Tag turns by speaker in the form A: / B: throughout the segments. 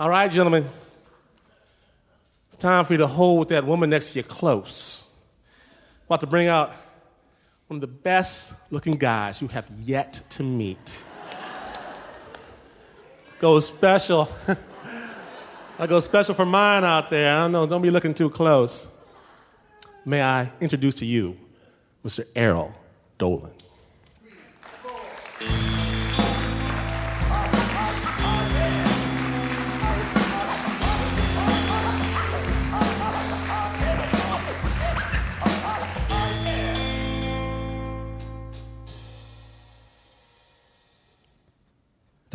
A: All right, gentlemen. It's time for you to hold with that woman next to you close. About to bring out one of the best looking guys you have yet to meet. Goes special. I go special for mine out there. I don't know, don't be looking too close. May I introduce to you Mr. Erol
B: Dolen.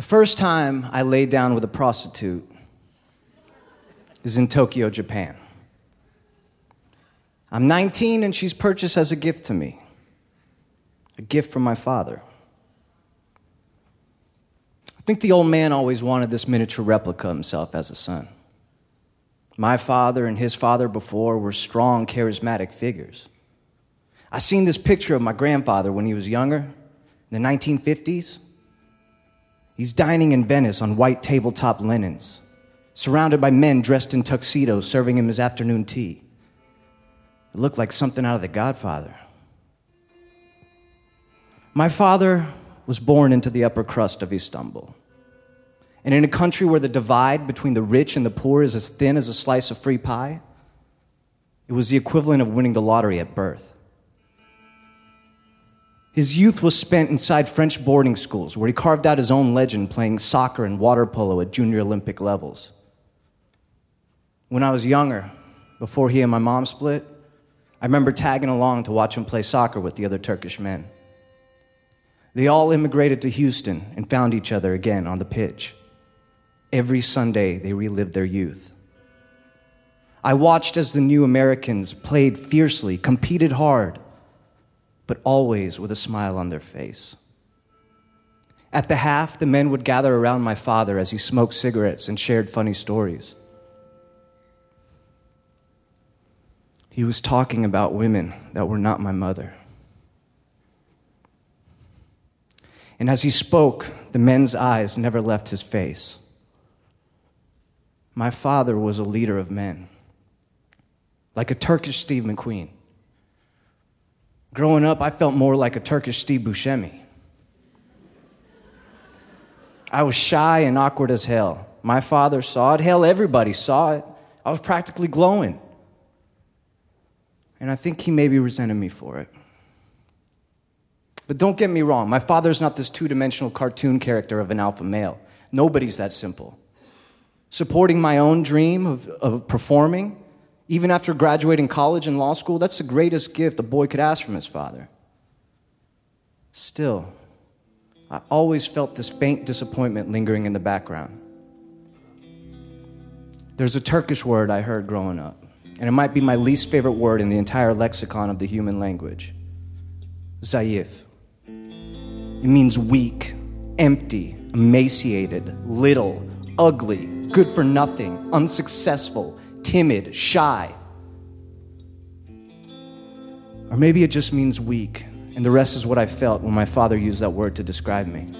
B: First time I laid down with a prostitute is in Tokyo, Japan. I'm 19 and she's purchased as a gift to me, a gift from my father. I think the old man always wanted this miniature replica of himself as a son. My father and his father before were strong, charismatic figures. I seen this picture of my grandfather when he was younger, in the 1950s. He's dining in Venice on white tabletop linens, surrounded by men dressed in tuxedos serving him his afternoon tea. It looked like something out of The Godfather. My father was born into the upper crust of Istanbul. And in a country where the divide between the rich and the poor is as thin as a slice of free pie, it was the equivalent of winning the lottery at birth. His youth was spent inside French boarding schools where he carved out his own legend playing soccer and water polo at junior Olympic levels. When I was younger, before he and my mom split, I remember tagging along to watch him play soccer with the other Turkish men. They all immigrated to Houston and found each other again on the pitch. Every Sunday, they relived their youth. I watched as the new Americans played fiercely, competed hard, but always with a smile on their face. At the half, the men would gather around my father as he smoked cigarettes and shared funny stories. He was talking about women that were not my mother. And as he spoke, the men's eyes never left his face. My father was a leader of men, like a Turkish Steve McQueen. Growing up, I felt more like a Turkish Steve Buscemi. I was shy and awkward as hell. My father saw it. Hell, everybody saw it. I was practically glowing. And I think he maybe resented me for it. But don't get me wrong, my father's not this two dimensional cartoon character of an alpha male. Nobody's that simple. Supporting my own dream of, of performing, even after graduating college and law school, that's the greatest gift a boy could ask from his father. Still, I always felt this faint disappointment lingering in the background. There's a Turkish word I heard growing up, and it might be my least favorite word in the entire lexicon of the human language zayif. It means weak, empty, emaciated, little, ugly, good for nothing, unsuccessful, timid, shy. Or maybe it just means weak, and the rest is what I felt when my father used that word to describe me.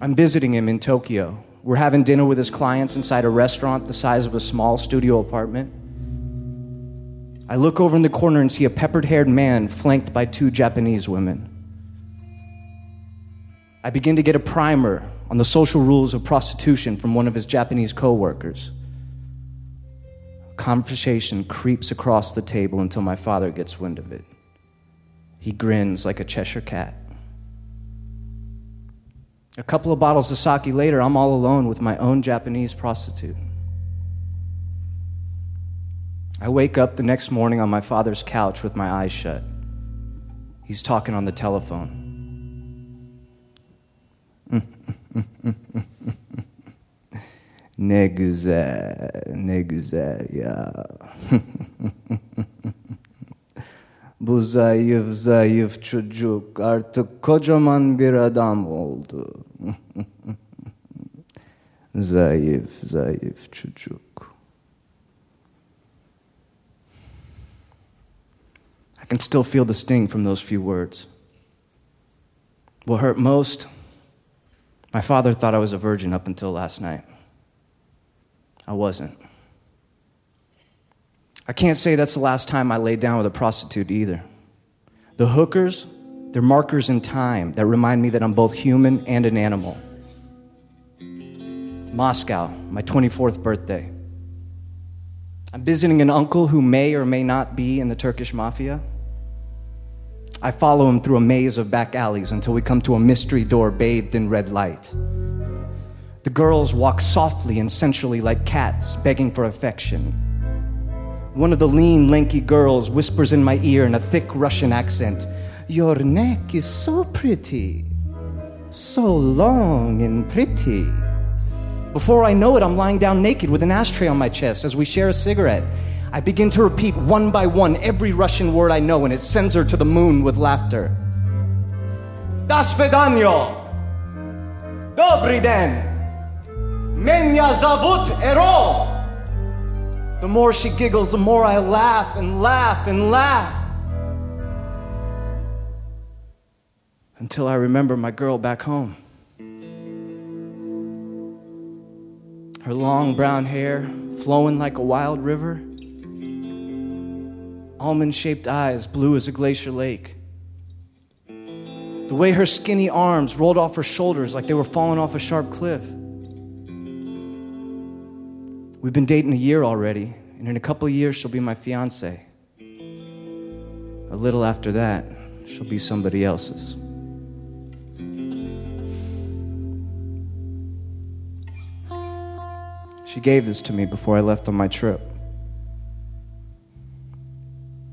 B: I'm visiting him in Tokyo. We're having dinner with his clients inside a restaurant the size of a small studio apartment. I look over in the corner and see a peppered haired man flanked by two Japanese women. I begin to get a primer on the social rules of prostitution from one of his Japanese coworkers. Conversation creeps across the table until my father gets wind of it. He grins like a Cheshire cat. A couple of bottles of sake later, I'm all alone with my own Japanese prostitute. I wake up the next morning on my father's couch with my eyes shut. He's talking on the telephone. Ne güzel, ne güzel ya. Bu zayıf zayıf çocuk artık kocaman bir adam oldu. zayıf zayıf çocuk. I can still feel the sting from those few words. What hurt most My father thought I was a virgin up until last night. I wasn't. I can't say that's the last time I laid down with a prostitute either. The hookers, they're markers in time that remind me that I'm both human and an animal. Moscow, my 24th birthday. I'm visiting an uncle who may or may not be in the Turkish mafia. I follow him through a maze of back alleys until we come to a mystery door bathed in red light. The girls walk softly and sensually like cats, begging for affection. One of the lean, lanky girls whispers in my ear in a thick Russian accent, Your neck is so pretty, so long and pretty. Before I know it, I'm lying down naked with an ashtray on my chest as we share a cigarette. I begin to repeat one by one every Russian word I know, and it sends her to the moon with laughter. Das Vedanyo! Dobry den! Menya zavut Erol! The more she giggles, the more I laugh and laugh and laugh. Until I remember my girl back home. her long brown hair flowing like a wild river, almond shaped eyes blue as a glacier lake. The way her skinny arms rolled off her shoulders like they were falling off a sharp cliff. We've been dating a year already, and in a couple years, she'll be my fiance. A little after that, she'll be somebody else's. She gave this to me before I left on my trip.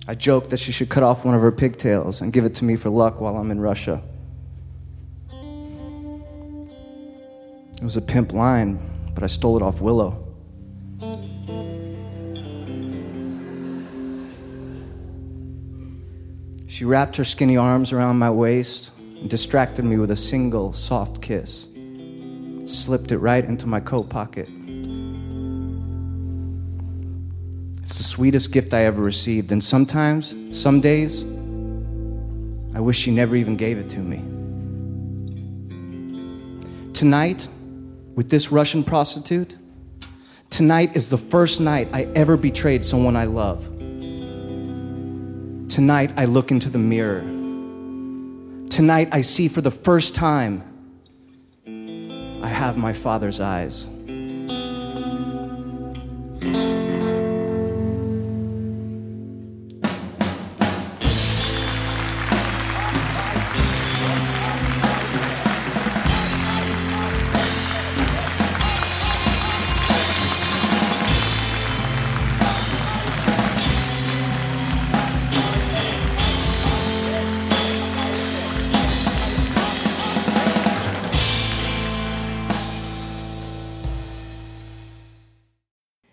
B: I joked that she should cut off one of her pigtails and give it to me for luck while I'm in Russia. It was a pimp line, but I stole it off Willow. She wrapped her skinny arms around my waist and distracted me with a single soft kiss, slipped it right into my coat pocket. It's the sweetest gift I ever received. And sometimes, some days, I wish she never even gave it to me. Tonight, with this Russian prostitute, tonight is the first night I ever betrayed someone I love. Tonight, I look into the mirror. Tonight, I see for the first time I have my father's eyes.